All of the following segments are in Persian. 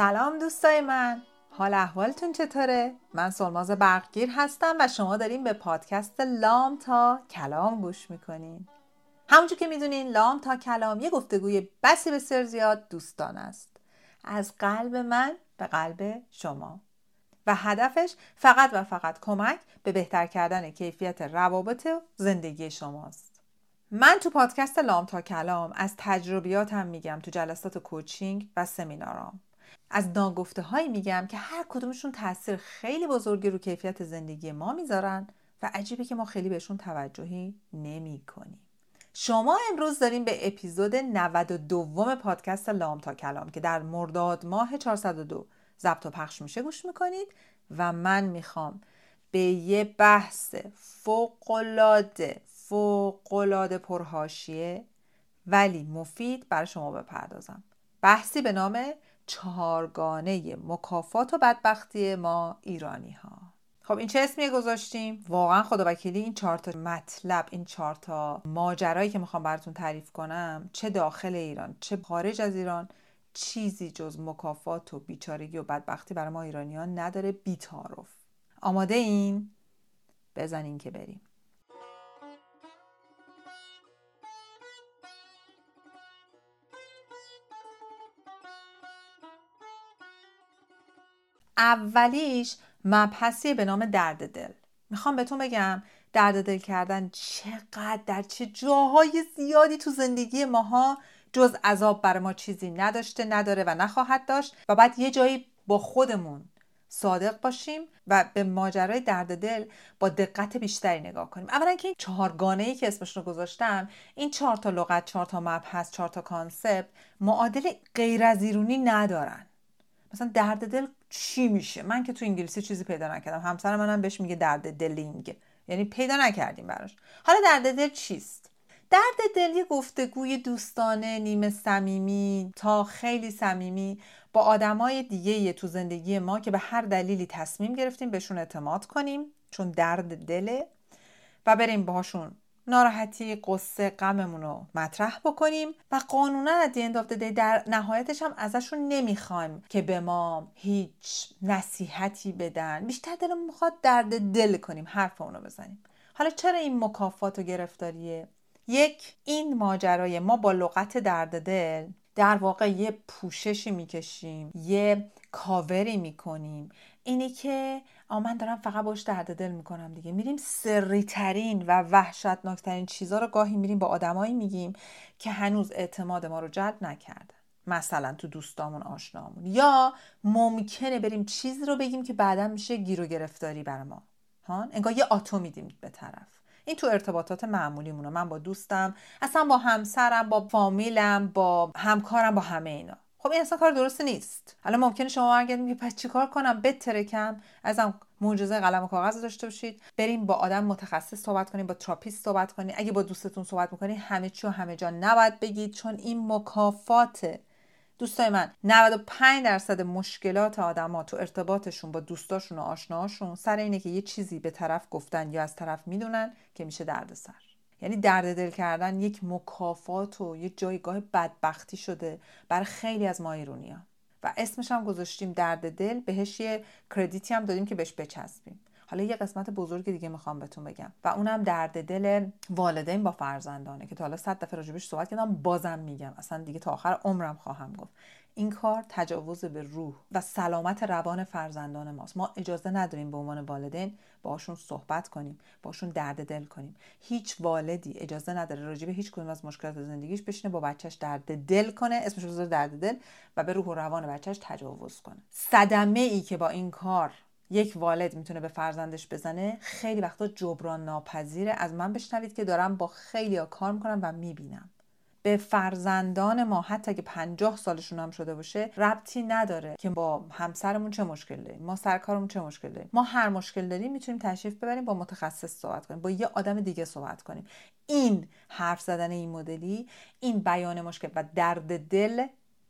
سلام دوستای من. حال احوالتون چطوره؟ من سلماز برقگیر هستم و شما داریم به پادکست لام تا کلام گوش می‌کنین. همونجور که می‌دونین لام تا کلام یه گفتگوی بسی بسیار زیاد دوستان است. از قلب من به قلب شما. و هدفش فقط و فقط کمک به بهتر کردن کیفیت روابط زندگی شماست. من تو پادکست لام تا کلام از تجربیاتم میگم تو جلسات کوچینگ و سمینارام. از ناگفته هایی میگم که هر کدومشون تاثیر خیلی بزرگی رو کیفیت زندگی ما می‌ذارن و عجیبه که ما خیلی بهشون توجهی نمی کنیم. شما امروز داریم به اپیزود 92 پادکست لام تا کلام که در مرداد ماه 402 ضبط و پخش میشه گوش می‌کنید و من می‌خوام به یه بحث فوقلاده فوقلاده پرهاشیه ولی مفید برای شما بپردازم بحثی به نام چهارگانه مکافات و بدبختی ما ایرانی ها خب این چه اسمی گذاشتیم؟ واقعا خدا وکیلی این چهار تا مطلب این چهار تا ماجرایی که می‌خوام براتون تعریف کنم چه داخل ایران چه خارج از ایران چیزی جز مکافات و بیچارگی و بدبختی برای ما ایرانیان نداره. بیتارف آماده این بزنین که بریم. اولیش مبحثی به نام درد دل. می‌خوام بهتون بگم درد دل کردن چقدر در چه جاهای زیادی تو زندگی ماها جز عذاب بر ما چیزی نداشته نداره و نخواهد داشت و بعد یه جایی با خودمون صادق باشیم و به ماجرای درد دل با دقت بیشتری نگاه کنیم. اولا که این چهارگانه ای که اسمش رو گذاشتم این چهار تا لغت چهار تا مبحث چهار تا کانسپت معادل غیر از ایرونی ندارن. مثلا درد دل چی میشه؟ من که تو انگلیسی چیزی پیدا نکردم. همسر منم بهش میگه درد دلینگ یعنی پیدا نکردیم براش. حالا درد دل چیست؟ درد دل یه گفتگوی دوستانه نیمه صمیمی تا خیلی صمیمی با آدمای دیگه تو زندگی ما که به هر دلیلی تصمیم گرفتیم بهشون اعتماد کنیم چون درد دله و بریم باهاشون ناراحتی قصه غممون رو مطرح بکنیم و قانونا از اند در نهایتش هم ازشون نمی‌خوایم که به ما هیچ نصیحتی بدن. بیشتر دلمون می‌خواد درد دل کنیم حرف اونو بزنیم. حالا چرا این مکافات و گرفتاریه؟ یک این ماجرای ما با لغت درد دل در واقع یه پوششی می‌کشیم یه کاوری می‌کنیم. اینی که من دارم فقط باش درد دل می‌کنم دیگه. میریم سری ترین و وحشتناکترین چیزها رو گاهی میریم با آدمایی میگیم که هنوز اعتماد ما رو جلب نکردن. مثلا تو دوستامون آشنامون. یا ممکنه بریم چیزی رو بگیم که بعدا میشه گیر گرفتاری بر ما. ها؟ انگار یه آتو میدیم به طرف. این تو ارتباطات معمولیمونه. من با دوستم اصلا با همسرم با فامیلم با همکارم با همه اینا. خب این اصلا کار درست نیست. حالا ممکنه شما برگردید میگه پس چیکار کنم؟ بترکم. ازم معجزه قلم و کاغذ داشته باشید. بریم با آدم متخصص صحبت کنیم با تراپیست صحبت کنیم. اگه با دوستتون صحبت می‌کنید همه چی و همه جا نباید بگید چون این مکافاته دوستای من 95 درصد مشکلات آدما تو ارتباطشون با دوستاشون و آشناهاشون سر اینه که یه چیزی به طرف گفتن یا از طرف می‌دونن که میشه دردسر. یعنی درد دل کردن یک مکافات و یک جایگاه بدبختی شده برای خیلی از ما ایرونیا و اسمش هم گذاشتیم درد دل بهش یه کردیتی هم دادیم که بهش بچسبیم. حالا یه قسمت بزرگ دیگه می‌خوام بهتون بگم و اونم درد دل والدین با فرزندانه که تا حالا صد دفعه راجبش صحبت کردم بازم میگم. اصلا دیگه تا آخر عمرم خواهم گفت. این کار تجاوز به روح و سلامت روان فرزندان ماست. ما اجازه نداریم به عنوان والدین باشون صحبت کنیم باشون درد دل کنیم. هیچ والدی اجازه نداره راجع به هیچ کدوم از مشکلات زندگیش بشینه با بچهش درد دل کنه اسمش رو درد دل و به روح و روان بچهش تجاوز کنه. صدمه ای که با این کار یک والد می‌تونه به فرزندش بزنه خیلی وقتا جبران ناپذیره از من بشنوید که دارم با خیلی ها کار می‌کنم و می‌بینم. به فرزندان ما حتی که پنجاه سالشون هم شده باشه ربطی نداره که با همسرمون چه مشکل داریم ما سرکارمون چه مشکل داریم. ما هر مشکل داریم می‌تونیم تشریف ببریم با متخصص صحبت کنیم با یه آدم دیگه صحبت کنیم. این حرف زدن این مدلی این بیان مشکل و درد دل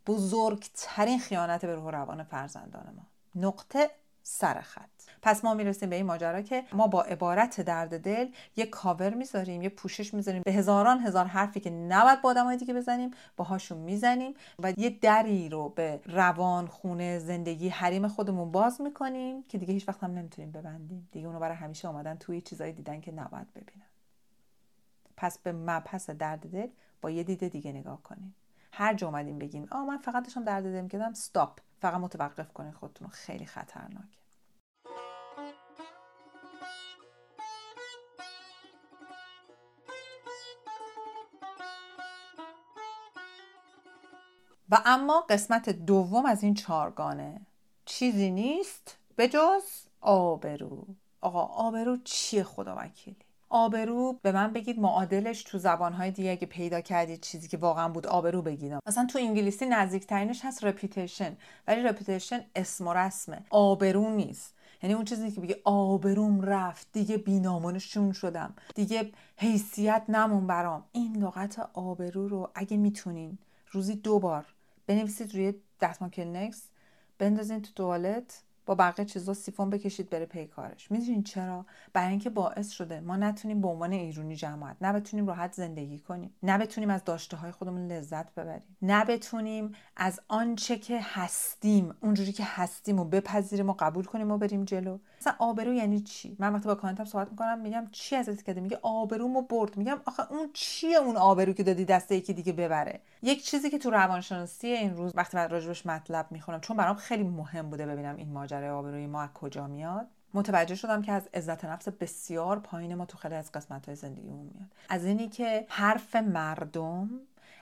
بزرگترین خیانت به روح روان فرزندان ما. نقطه سر خط. پس ما می‌رسیم به این ماجرا که ما با عبارت درد دل یه کاور می‌ذاریم یه پوشش می‌ذاریم. به هزاران هزار حرفی که نباید با آدمای دیگه بزنیم باهاشون می‌زنیم و یه دری رو به روان خونه زندگی حریم خودمون باز می‌کنیم که دیگه هیچ وقت هم نمی‌تونیم ببندیم. دیگه اونو برای همیشه آمدن توی چیزایی دیدن که نباید ببینن. پس به مبحث درد دل با یه دید دیگه نگاه کنیم. هر جا اومدیم بگیم آ من فقط داشتم درد دل می‌کردم استاپ فقط متوقف کنین خودتون خیلی خطرناکه. و اما قسمت دوم از این چارگانه چیزی نیست به جز آبرو. آقا آبرو چیه خدا وکیلی؟ آبرو به من بگید معادلش تو زبانهای دیگه اگه پیدا کردید چیزی که واقعا بود آبرو بگید مثلا تو انگلیسی نزدیکترینش هست reputation ولی reputation اسم و رسمه. آبرو نیست. یعنی اون چیزی که بگه آبروم رفت دیگه بی نام و نشون شدم. دیگه حیثیت نموند برام. این لغت آبرو رو اگه می‌تونین روزی دو بار بنویسید روی دستمال کلینکس بندازین تو توالت. بقیه چیزا سیفون بکشید بره پی کارش. می‌دونین چرا؟ برای اینکه باعث شده ما نتونیم به عنوان ایرونی جماعت نه راحت زندگی کنیم نه از داشته های خودمون لذت ببریم نه بتونیم از آنچه که هستیم اونجوری که هستیم و بپذیریم و قبول کنیم و بریم جلو. مثلا آبرو یعنی چی؟ من وقتی با کانتم صحبت می‌کنم میگم چی ازت کرده میگه آبرومو برد. میگم آخه اون چیه اون آبرو که دادی دست یکی دیگه ببره؟ یک چیزی که تو روانشناسی این روز وقتی من راجبش مطلب می‌خونم چون برام خیلی مهم بوده ببینم این ماجرای آبروی ما از کجا میاد. متوجه شدم که از عزت نفس بسیار پایین ما تو خیلی از قسمت های زندگیمون میاد. از اینی که حرف مردم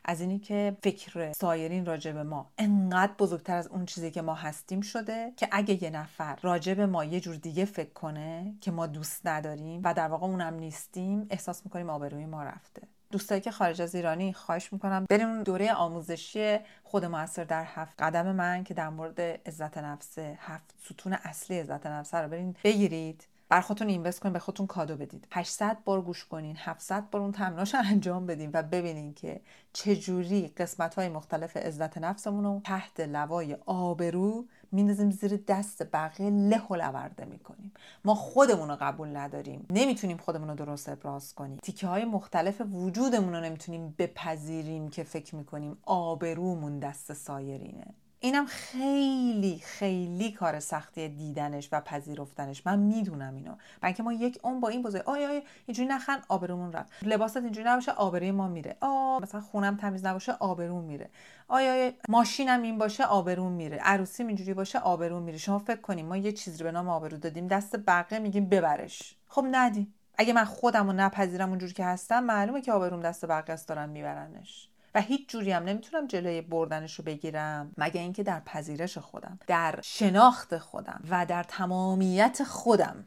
از اینی که فکر سایرین راجب ما انقدر بزرگتر از اون چیزی که ما هستیم شده که اگه یه نفر راجب ما یه جور دیگه فکر کنه که ما دوست نداریم و در واقع اونم نیستیم احساس می‌کنیم آبروی ما رفته. دوستایی که خارج از ایرانی خواهش می‌کنم بریم دوره آموزشی خود موثر در هفت قدم من که در مورد عزت نفس هفت ستون اصلی عزت نفس رو برین بگیرید. بر خودتون اینوست کنین به خودتون کادو بدید. 800 بار گوش کنین 700 بار اون تمریناش انجام بدین و ببینین که چجوری قسمت های مختلف عزت نفسمون رو تحت لوای آبرو میندازیم زیر دست بقیه له و لورده می‌کنیم. ما خودمون رو قبول نداریم. نمی‌تونیم خودمون رو درست ابراز کنیم. تیکه های مختلف وجودمون رو نمی‌تونیم بپذیریم که فکر می‌کنیم آبرومون دست سایرینه. اینم خیلی خیلی کار سختی دیدنش و پذیرفتنش. من می‌دونم اینو. بلکه ما یک اون با این بزرگ آی آی اینجوری نخن آبرومون رفت. لباست اینجوری نباشه آبروی ما میره. آ مثلا خونم تمیز نباشه آبروم میره. آیا آی ماشینم این باشه آبروم میره. عروسیم اینجوری باشه آبروم میره. شما فکر کنیم ما یه چیزی به نام آبرو دادیم دست بقیه میگیم ببرش. خب ندیم. اگه من خودم رو نپذیرم اونجوری که هستم معلومه که آبروم دست بقیه است دارن میبرنش. و هیچ جوری هم نمی‌تونم جلوی بردنش رو بگیرم مگه اینکه در پذیرش خودم در شناخت خودم و در تمامیت خودم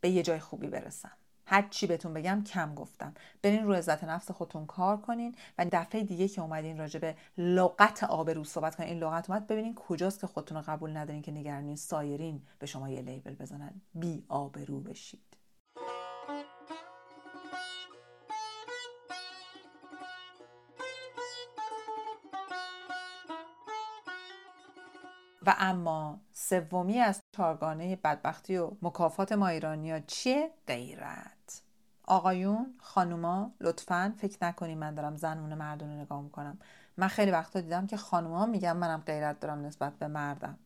به یه جای خوبی برسم. هر چی بهتون بگم کم گفتم. برین رو عزت نفس خودتون کار کنین و دفعه دیگه که اومدین راجع به لغت آبرو صحبت کنین این لغت اومد ببینین کجاست که خودتون رو قبول ندارین که نگرانین سایرین به شما یه لیبل بزنن. بی آبرو بشید و اما سومی از چارگانه بدبختی و مکافات ما ایرانیا چیه؟ غیرت. آقایون خانوما لطفا فکر نکنید من دارم زنون مردون رو نگاه می‌کنم. من خیلی وقتا دیدم که خانوما میگم منم غیرت دارم نسبت به مردم.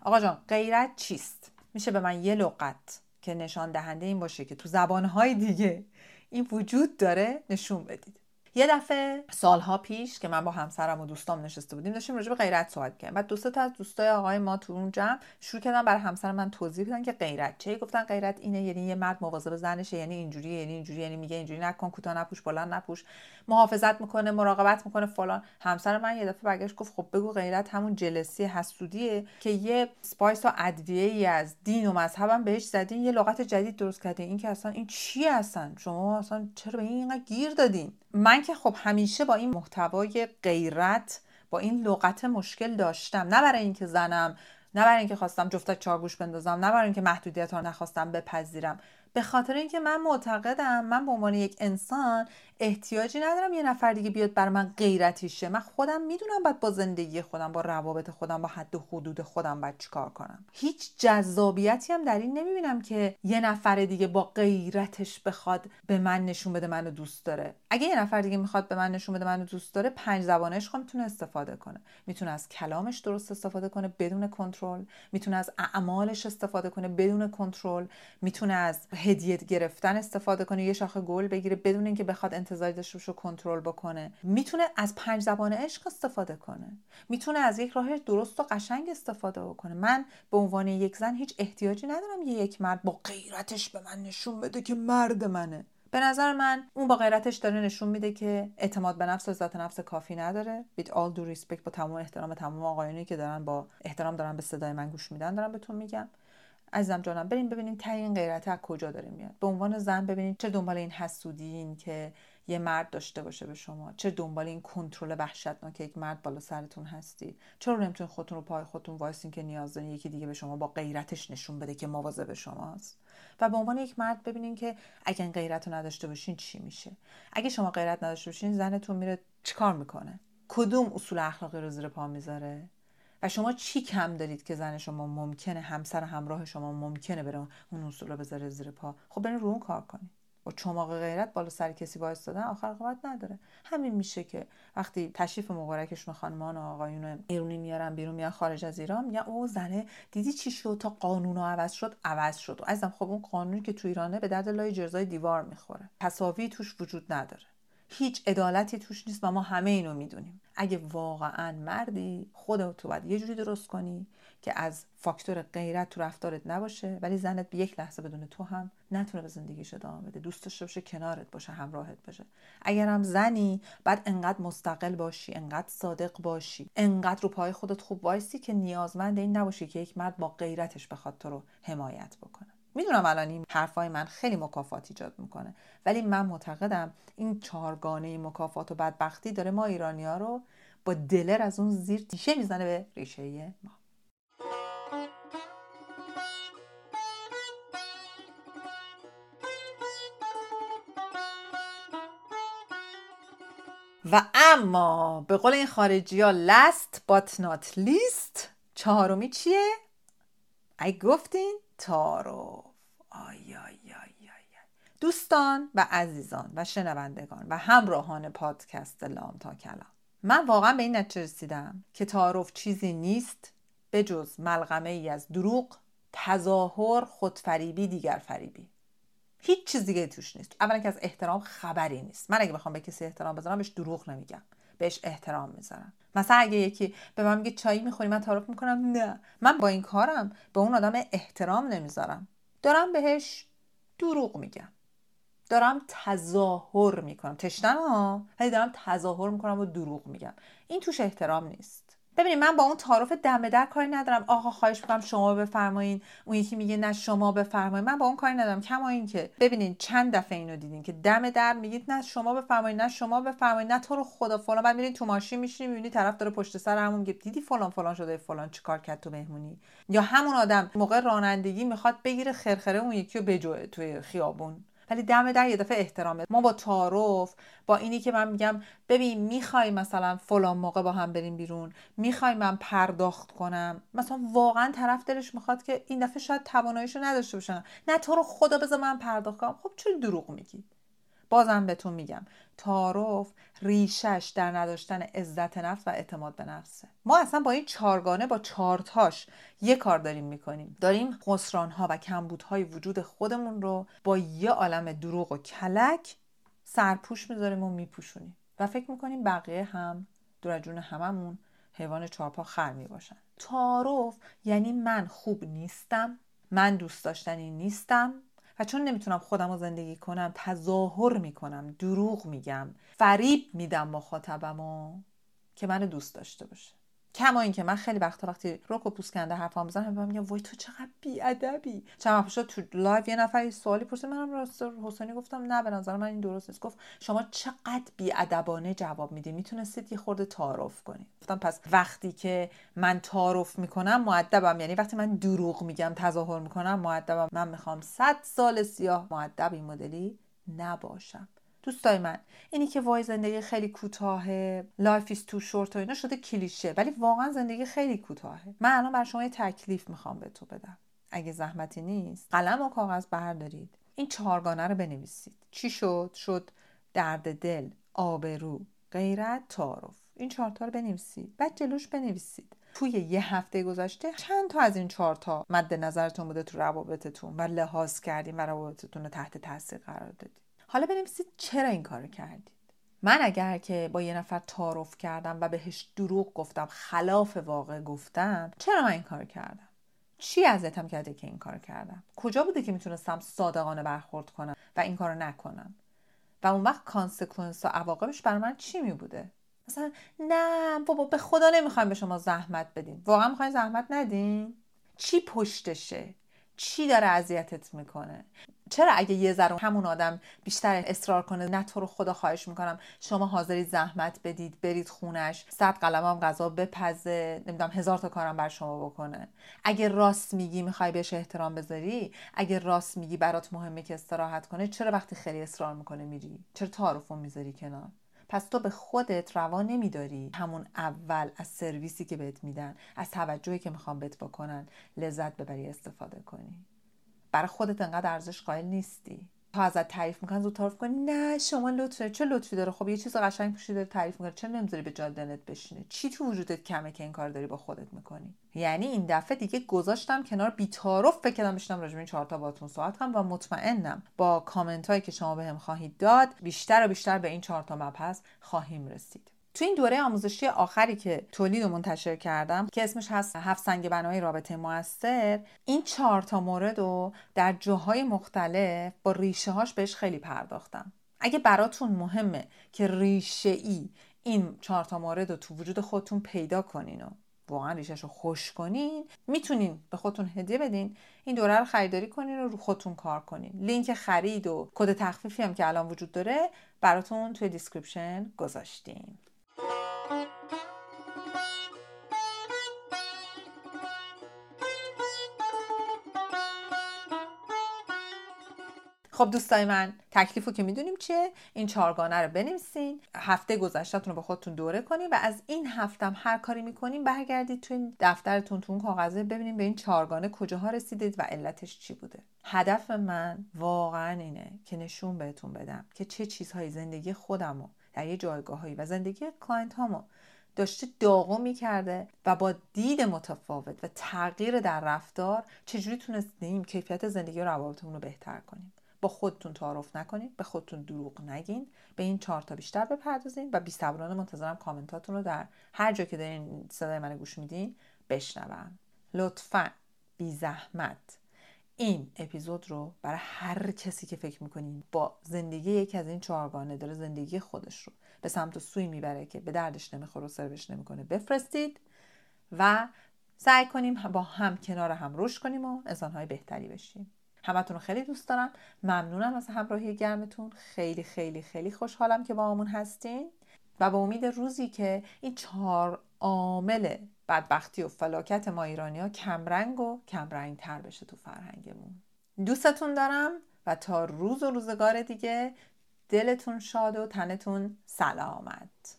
آقا جان غیرت چیست؟ میشه به من یه لغت که نشان دهنده این باشه که تو زبانهای دیگه این وجود داره نشون بدید. یه دفعه سالها پیش که من با همسرم و دوستام نشسته بودیم داشتیم راجع به غیرت صحبت کردیم بعد دوستا از دوستای آقای ما تو اون جمع شروع کردن برای همسر من توضیح بدن که غیرت چه گفتن غیرت اینه یعنی یه مرد مواظب زنشه یعنی اینجوری یعنی اینجوری یعنی میگه اینجوری نکن کوتاه نپوش بلند نپوش محافظت می‌کنه مراقبت می‌کنه فلان. همسر من یه دفعه برگشت گفت خب بگو غیرت همون جلسی حسودیه که یه سپایس و ادویه ای از دین و مذهبم بهش زدین یه لغت جدید درست کردین. این که اصلا این چی هستن؟ شما اصلا چرا به این اینقدر گیر دادین؟ من که خب همیشه با این محتوای غیرت با این لغت مشکل داشتم. نه برای اینکه زنم نه برای اینکه خواستم جفتک چارگوش بندازم نه برای اینکه محدودیت ها نخواستم بپذیرم. به خاطر اینکه من معتقدم من به عنوان یک انسان احتیاجی ندارم یه نفر دیگه بیاد بر من غیرتی شه من خودم می‌دونم باید با زندگی خودم با روابط خودم با حد و حدود خودم باید چیکار کنم. هیچ جذابیتی هم در این نمی‌بینم که یه نفر دیگه با غیرتش بخواد به من نشون بده منو دوست داره. اگه یه نفر دیگه می‌خواد به من نشون بده منو دوست داره پنج زبانش خب می‌تونه استفاده کنه. می‌تونه از کلامش درست استفاده کنه بدون کنترل. می‌تونه از اعمالش استفاده کنه بدون کنترل. می‌تونه از هدیه گرفتن استفاده کنه یه شاخه گل بگیره بدون اینکه بخواد انتظاری داشته باشه کنترل بکنه. می‌تونه از پنج زبان عشق استفاده کنه. می‌تونه از یک راه درست و قشنگ استفاده بکنه. من به عنوان یک زن هیچ احتیاجی ندارم یه یک مرد با غیرتش به من نشون بده که مرد منه. به نظر من اون با غیرتش داره نشون میده که اعتماد به نفس و ذات نفس کافی نداره. With all due respect با تمام احترام تمام آقایونی که دارن با احترام دارن به صدای من گوش میدن دارم بهتون میگم. عزیزم جانم بریم ببینیم تا این غیرت از کجا داره میاد. به عنوان زن ببینید چه دنبال این حسودین که یه مرد داشته باشه به شما چه دنبال این کنترل وحشتناک یک مرد بالا سرتون هستی. چرا نمی‌تونین خودتون رو پای خودتون وایسین که نیاز دارین یکی دیگه به شما با غیرتش نشون بده که مواظب شماست؟ و به عنوان یک مرد ببینین که اگه این غیرت رو نداشته باشین چی میشه؟ اگه شما غیرت نداشته باشین زنتون میره چیکار می‌کنه؟ کدوم اصول اخلاقی رو زیر پا می‌ذاره؟ و شما چی کم دارید که زن شما ممکنه همسر همراه شما ممکنه بره اون اصول رو بذاره زیر پا؟ خب برین رو اون کار کنید با چماق غیرت بالا سر کسی دادن آخر قوت نداره. همین میشه که وقتی تشریف مبارکشون خانمان و آقایون ایرونی میارن بیرون میان خارج از ایران میگن او زنه دیدی چی شد؟ تا قانون عوض شد عوض شد. و ازم خب اون قانونی که تو ایرانه به درد لای جرزای دیوار می‌خوره. تساوی توش وجود نداره. هیچ عدالتی توش نیست و ما همه اینو می‌دونیم. اگه واقعا مردی خودتو باید یه جوری درست کنی که از فاکتور غیرت تو رفتارت نباشه ولی زنت به یک لحظه بدون تو هم نتونه به زندگیش ادامه بده. دوست داشته باشه کنارت باشه همراهت باشه. اگرم زنی بعد انقدر مستقل باشی انقدر صادق باشی انقدر رو پای خودت خوب وایسی که نیازمند این نباشی که یک مرد با غیرتش بخواد تو رو حمایت بکنه. می‌دونم الان این حرفای من خیلی مکافات ایجاد می‌کنه ولی من معتقدم این چهارگانه مکافات و بدبختی داره ما ایرانی ها رو با دلر از اون زیر تیشه می‌زنه به ریشه ما و اما به قول این خارجی ها last but not least چهارمی چیه؟ ای گفتین تارو آی آی آی دوستان و عزیزان و شنوندگان و همراهان پادکست لام تا کلام. من واقعا به این نتیجه رسیدم که تعارف چیزی نیست به جز ملغمه ای از دروغ تظاهر خودفریبی دیگر فریبی. هیچ چیز دیگه توش نیست. اولا که از احترام خبری نیست. من اگه بخوام به کسی احترام بذارم بهش دروغ نمیگم. بهش احترام می‌ذارم. مثلا اگه یکی به من میگه چایی می‌خوری من تعارف می‌کنم نه. من با این کارم به اون آدم احترام نمی‌ذارم. دارم بهش دروغ میگم. دارم تظاهر می‌کنم. تشنم ها ولی دارم تظاهر می‌کنم و دروغ میگم. این توش احترام نیست. ببینید من با اون تعارف دم در کاری ندارم. آقا خواهش می‌کنم شما بفرمایین. اون یکی میگه نه شما بفرمایین. من با اون کاری ندارم. کما این که ببینید چند دفعه اینو دیدین که دم در میگید نه شما بفرمایین نه شما بفرمایین نه تو رو خدا فلان. بعد میرین تو ماشین میشینی می‌بینی طرف داره پشت سر همون میگه دیدی فلان فلان شده فلان چیکار کرد تو مهمونی؟ یا همون آدم موقع رانندگی می‌خواد بگیره خرخره اون یکی رو بجوه توی خیابون. ولی دم در یه دفعه احترامه. ما با تعارف با اینی که من میگم ببین می‌خوای مثلا فلان موقع با هم بریم بیرون می‌خوای من پرداخت کنم. مثلا واقعا طرف دلش می‌خواد که این دفعه شاید تواناییشو نداشته باشم نه تو رو خدا بذار من پرداخت کنم. خب چون دروغ میگی؟ بازم بهتون میگم تعارف ریشش در نداشتن عزت نفس و اعتماد به نفسه. ما اصلا با این چارگانه با چارتاش یه کار داریم می‌کنیم. داریم خسرانها و کمبودهای وجود خودمون رو با یه عالم دروغ و کلک سرپوش می‌ذاریم و میپوشونیم. و فکر می‌کنیم بقیه هم دور جون هممون حیوان چارپا خر می‌باشن. تعارف یعنی من خوب نیستم من دوست داشتنی نیستم و چون نمی‌تونم خودم رو زندگی کنم تظاهر می‌کنم دروغ میگم فریب میدم مخاطبم که منو دوست داشته باشه. کما اینکه من خیلی وقتا وقتی رک و پوست کنده حرفام بزنم هم میگم وای تو چقدر بی ادبی چند وقت تو live یه نفر سوالی پرسید منم راست حسینی گفتم نه به نظر من این درست نیست. گفت شما چقدر بی ادبانه جواب میدی؟ می‌تونستید یه خورده تعارف کنید. گفتم پس وقتی که من تعارف می‌کنم مودبم یعنی وقتی من دروغ میگم تظاهر می‌کنم مودبم من می‌خوام صد سال سیاه مودب این مدلی نباشم. دوستای من. اینی که وای زندگی خیلی کوتاهه life is too short و اینا شده کلیشه ولی واقعا زندگی خیلی کوتاهه. من الان بر شما یه تکلیف می‌خوام به تو بدم. اگه زحمتی نیست قلم و کاغذ بردارید. این چهارگانه رو بنویسید. چی شد؟ شد درد دل آبرو غیرت تعارف. این چهارتا رو بنویسید. بعد جلوش بنویسید. توی یه هفته گذشته چند تا از این چهار تا مد نظرتون بوده تو روابطتون و لحاظ کردیم و روابطتون رو تحت تاثیر قرار دادید حالا بنویسید چرا این کار کردید. من اگر که با یه نفر تعارف کردم و بهش دروغ گفتم خلاف واقع گفتم چرا من این کار کردم؟ چی ازتم کرده که این کار کردم؟ کجا بوده که می‌تونستم صادقانه برخورد کنم و این کار نکنم؟ و اون وقت کانسکونس و عواقبش بر من چی می بوده؟ مثلا نه بابا به خدا نمی‌خوایم به شما زحمت بدیم واقعا می‌خوایم زحمت ندین؟ چی پشتشه؟ چی داره اذیتت می‌کنه؟ چرا اگه یه ذره همون آدم بیشتر اصرار کنه نه تو رو خدا خواهش می‌کنم شما حاضرید زحمت بدید برید خونش صد قلمم غذا بپزه نمی‌دونم هزار تا کارم بر شما بکنه. اگه راست میگی می‌خوای بهش احترام بذاری اگه راست میگی برات مهمه که استراحت کنه چرا وقتی خیلی اصرار می‌کنه میری؟ چرا تعارفو می‌ذاری کنار؟ پس تو به خودت روا نمیداری. همون اول از سرویسی که بهت میدن از توجهی که می‌خوام بهت بکنن لذت ببری استفاده کنی. برای خودت انقدر ارزش قائل نیستی. تا ازت تعریف می‌کنن زود تعریف کنی نه شما لطفه چه لطفی داره؟ خب یه چیز قشنگ پوشیده داره تعریف می‌کنه. چه نمی‌ذاری به جادنت بشینه؟ چی تو وجودت کمه که این کار داری با خودت می‌کنی؟ یعنی این دفعه دیگه گذاشتم کنار بیتارف فکر کردم بشینم راجع این چهار تا باتون صحبت کنم و مطمئنم با کامنت هایی که شما بهم خواهید داد بیشتر و بیشتر به این چهار تا مبحث خواهیم رسید. تو این دوره آموزشی آخری که تولید و منتشر کردم که اسمش هست هفت سنگ بنای رابطه موثر این چهار تا مورد رو در جاهای مختلف با ریشه هاش بهش خیلی پرداختم. اگه براتون مهمه که ریشه ای این چهار تا مورد رو تو وجود خودتون پیدا کنین و واقعا ریشش رو خشک کنین می‌تونین به خودتون هدیه بدین این دوره رو خریداری کنین و رو خودتون کار کنین. لینک خرید و کد تخفیفی هم که الان وجود داره براتون توی description گذاشتیم. خب دوستای من تکلیفو که می‌دونیم چیه؟ این چهارگانه رو بنویسین هفته گذشتهتون رو با خودتون دوره کنین و از این هفتم هر کاری می‌کنین برگردید تو این دفترتون تو اون کاغذه ببینیم به این چهارگانه کجاها رسیدید و علتش چی بوده. هدف من واقعا اینه که نشون بهتون بدم که چه چیزهایی زندگی خودمو در یه جایگاهایی و زندگی client هامو داشته داغون می‌کرده و با دید متفاوت و تغییر در رفتار چجوری تونستیم کیفیت زندگی و روابطمون رو بهتر کنیم. با خودتون تعارف نکنید به خودتون دروغ نگین به این چهار تا بیشتر بپردازین و بی صبرانه منتظرم کامنتاتون رو در هر جا که دارین صدای من گوش میدین بشنوم. لطفا بی زحمت. این اپیزود رو برای هر کسی که فکر می‌کنین با زندگی یکی از این چهارگانه داره زندگی خودش رو به سمت سوی می‌بره که به دردش نمی‌خوره و سربش نمی‌کنه بفرستید و سعی کنیم با هم کنار هم رشد کنیم و انسانهای بهتری بشیم. همتون رو خیلی دوست دارم. ممنونم از همراهی گرمتون. خیلی خیلی خیلی خوشحالم که با همون هستین. و با امید روزی که این چهار عامل بدبختی و فلاکت ما ایرانی ها کمرنگ و کمرنگ تر بشه تو فرهنگمون. دوستتون دارم و تا روز و روزگار دیگه دلتون شاد و تنتون سلامت.